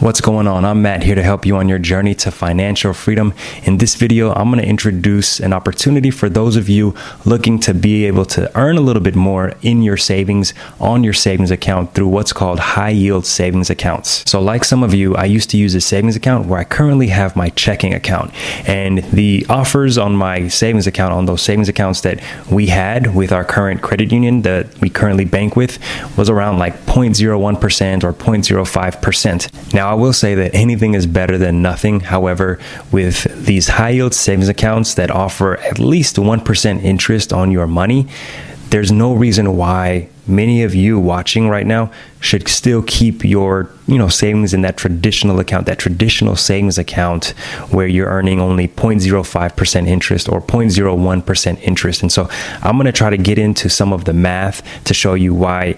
What's going on? I'm Matt here to help you on your journey to financial freedom. In this video, I'm going to introduce an opportunity for those of you looking to be able to earn a little bit more in your savings on your savings account through what's called high yield savings accounts. So, like some of you, I used to use a savings account where I currently have my checking account. And the offers on my savings account, on those savings accounts that we had with our current credit union that we currently bank with, was around like 0.01% or 0.05%. Now, I will say that anything is better than nothing. However, with these high yield savings accounts that offer at least 1% interest on your money, there's no reason why many of you watching right now should still keep your you know savings in that traditional account that traditional savings account where you're earning only 0.05% interest or 0.01% interest and so i'm going to try to get into some of the math to show you why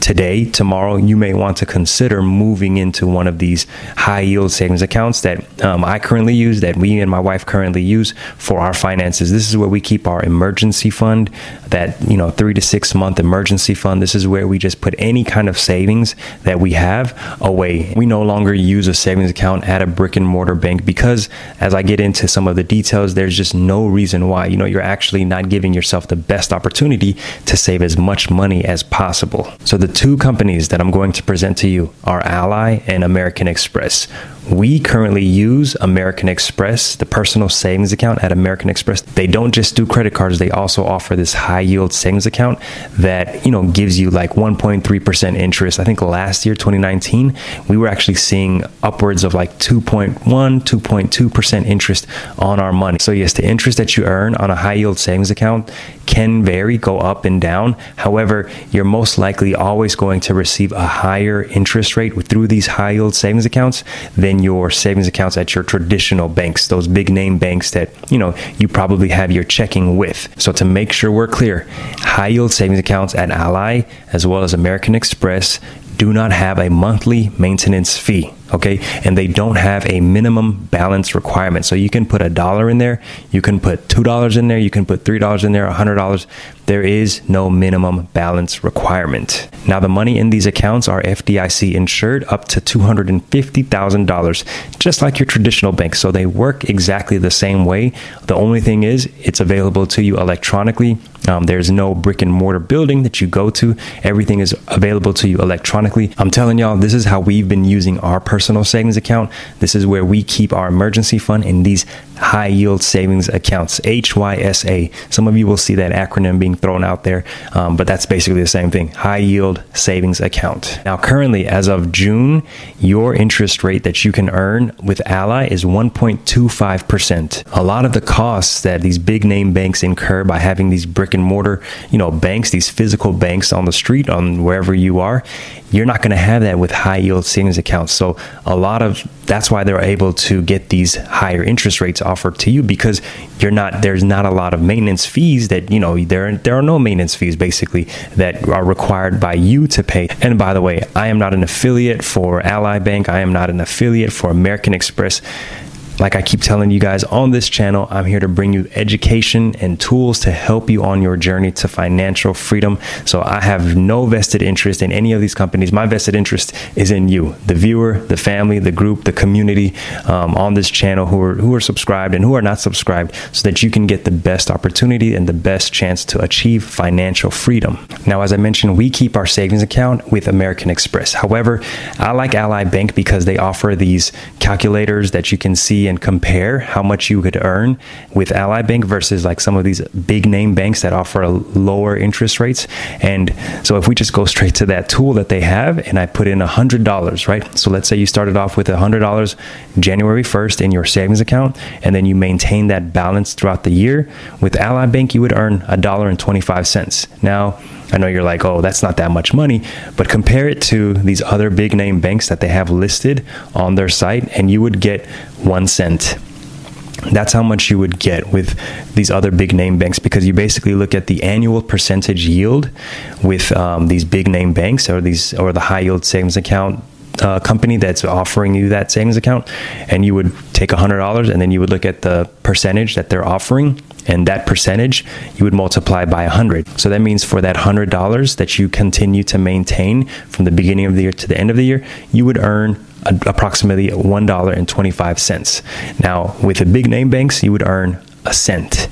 today, tomorrow, you may want to consider moving into one of these high yield savings accounts that um, I currently use, that we and my wife currently use for our finances. This is where we keep our emergency fund, that, you know, three to six month emergency fund. This is where we just put any kind of savings that we have away. We no longer use a savings account at a brick and mortar bank because, as I get into some of the details, there's just no reason why. You know, you're actually not giving yourself the best opportunity to save as much money as possible. So the two companies that I'm going to present to you are Ally and American Express. We currently use American Express, the personal savings account at American Express. They don't just do credit cards, they also offer this high yield savings account that, you know, gives you like 1.3% interest. I think last year, 2019, we were actually seeing upwards of like 2.1, 2.2% interest on our money. So, yes, the interest that you earn on a high yield savings account can vary, go up and down. However, you're most likely always going to receive a higher interest rate through these high yield savings accounts than your savings accounts at your traditional banks, those big name banks that, you know, you probably have your checking with. So to make sure we're clear, high yield savings accounts at Ally as well as American Express do not have a monthly maintenance fee okay? And they don't have a minimum balance requirement. So you can put a dollar in there you can put two dollars in there you can put three dollars in there a hundred dollars. There is no minimum balance requirement. Now the money in these accounts are fdic insured up to $250000 just like your traditional bank. So they work exactly the same way. The only thing is it's available to you electronically. Um, there's no brick and mortar building that you go to. Everything is available to you electronically. I'm telling y'all this is how we've been using our personal personal savings account. This is where we keep our emergency fund in these high yield savings accounts, HYSA. Some of you will see that acronym being thrown out there, um, but that's basically the same thing high yield savings account. Now, currently, as of June, your interest rate that you can earn with Ally is 1.25%. A lot of the costs that these big name banks incur by having these brick and mortar, you know, banks, these physical banks on the street, on wherever you are, you're not going to have that with high yield savings accounts. So a lot of that's why they're able to get these higher interest rates offered to you because you're not there's not a lot of maintenance fees that you know there there are no maintenance fees basically that are required by you to pay. And by the way, I am not an affiliate for Ally Bank. I am not an affiliate for American Express. Like I keep telling you guys on this channel, I'm here to bring you education and tools to help you on your journey to financial freedom. So I have no vested interest in any of these companies. My vested interest is in you, the viewer, the family, the group, the community um, on this channel who are who are subscribed and who are not subscribed, so that you can get the best opportunity and the best chance to achieve financial freedom. Now, as I mentioned, we keep our savings account with American Express. However, I like Ally Bank because they offer these calculators that you can see and compare how much you could earn with Ally Bank versus like some of these big name banks that offer lower interest rates. And so if we just go straight to that tool that they have and I put in a $100, right? So let's say you started off with a $100 January 1st in your savings account and then you maintain that balance throughout the year. With Ally Bank, you would earn a dollar and 25 cents. Now, I know you're like, oh, that's not that much money, but compare it to these other big name banks that they have listed on their site, and you would get one cent. That's how much you would get with these other big name banks because you basically look at the annual percentage yield with um, these big name banks or these or the high yield savings account uh, company that's offering you that savings account, and you would take $100 and then you would look at the percentage that they're offering and that percentage you would multiply by 100 so that means for that $100 that you continue to maintain from the beginning of the year to the end of the year you would earn approximately $1.25. Now, with the big name banks, you would earn a cent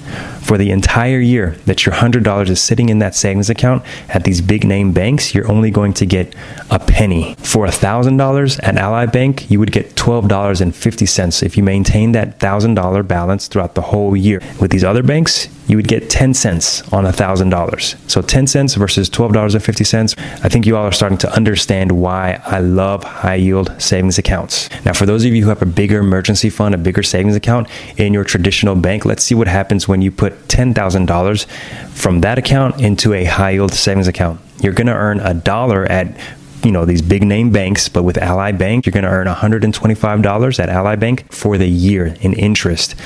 for the entire year that your $100 is sitting in that savings account at these big name banks, you're only going to get a penny. For $1,000 at Ally Bank, you would get $12.50 if you maintain that $1,000 balance throughout the whole year. With these other banks, you would get 10 cents on $1,000. So 10 cents versus $12.50. I think you all are starting to understand why I love high yield savings accounts. Now, for those of you who have a bigger emergency fund, a bigger savings account in your traditional bank, let's see what happens when you put $10,000 from that account into a high yield savings account. You're going to earn a dollar at you know these big name banks but with ally bank you're going to earn $125 at ally bank for the year in interest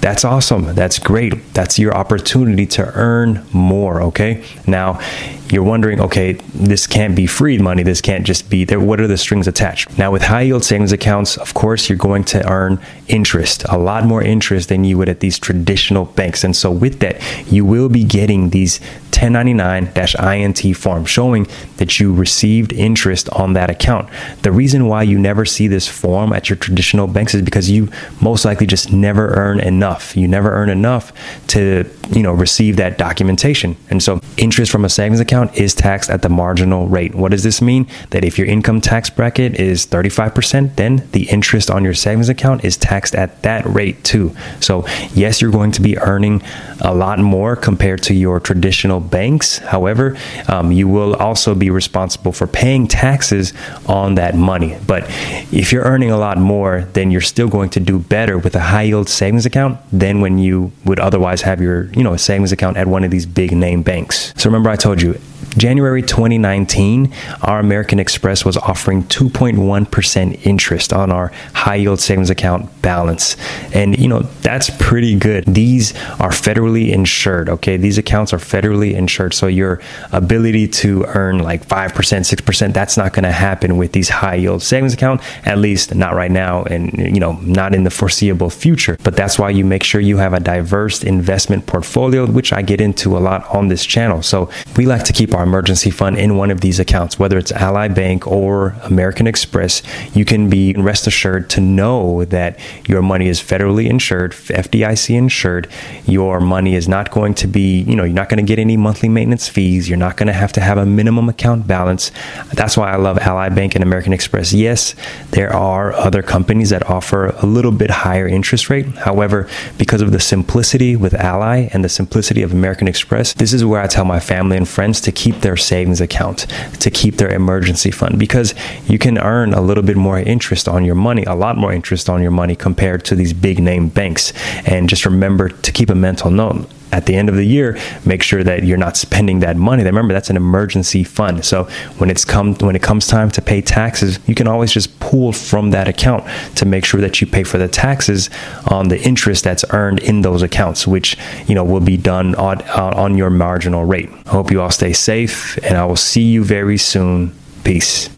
that's awesome. That's great. That's your opportunity to earn more. Okay. Now, you're wondering, okay, this can't be free money. This can't just be there. What are the strings attached? Now, with high yield savings accounts, of course, you're going to earn interest, a lot more interest than you would at these traditional banks. And so, with that, you will be getting these 1099 INT forms showing that you received interest on that account. The reason why you never see this form at your traditional banks is because you most likely just never earn enough. You never earn enough to, you know, receive that documentation. And so, interest from a savings account account is taxed at the marginal rate. What does this mean? That if your income tax bracket is 35%, then the interest on your savings account is taxed at that rate too. So, yes, you're going to be earning a lot more compared to your traditional banks. However, um, you will also be responsible for paying taxes on that money. But if you're earning a lot more, then you're still going to do better with a high yield savings account than when you would otherwise have your, you know, savings account at one of these big name banks. So remember I told you January 2019, our American Express was offering 2.1% interest on our high yield savings account balance. And, you know, that's pretty good. These are federally insured, okay? These accounts are federally insured. So your ability to earn like 5%, 6%, that's not going to happen with these high yield savings account, at least not right now and, you know, not in the foreseeable future. But that's why you make sure you have a diverse investment portfolio, which I get into a lot on this channel. So we like to keep our emergency fund in one of these accounts, whether it's Ally Bank or American Express, you can be rest assured to know that your money is federally insured, FDIC insured. Your money is not going to be, you know, you're not going to get any monthly maintenance fees. You're not going to have to have a minimum account balance. That's why I love Ally Bank and American Express. Yes, there are other companies that offer a little bit higher interest rate. However, because of the simplicity with Ally and the simplicity of American Express, this is where I tell my family and friends to keep their savings account, to keep their emergency fund, because you can earn a little bit more interest on your money, a lot more interest on your money compared to these big name banks. And just remember to keep a mental note at the end of the year, make sure that you're not spending that money. Remember, that's an emergency fund. So when it's come when it comes time to pay taxes, you can always just pull from that account to make sure that you pay for the taxes on the interest that's earned in those accounts, which you know will be done on, uh, on your marginal rate. I hope you all stay safe, and I will see you very soon. Peace.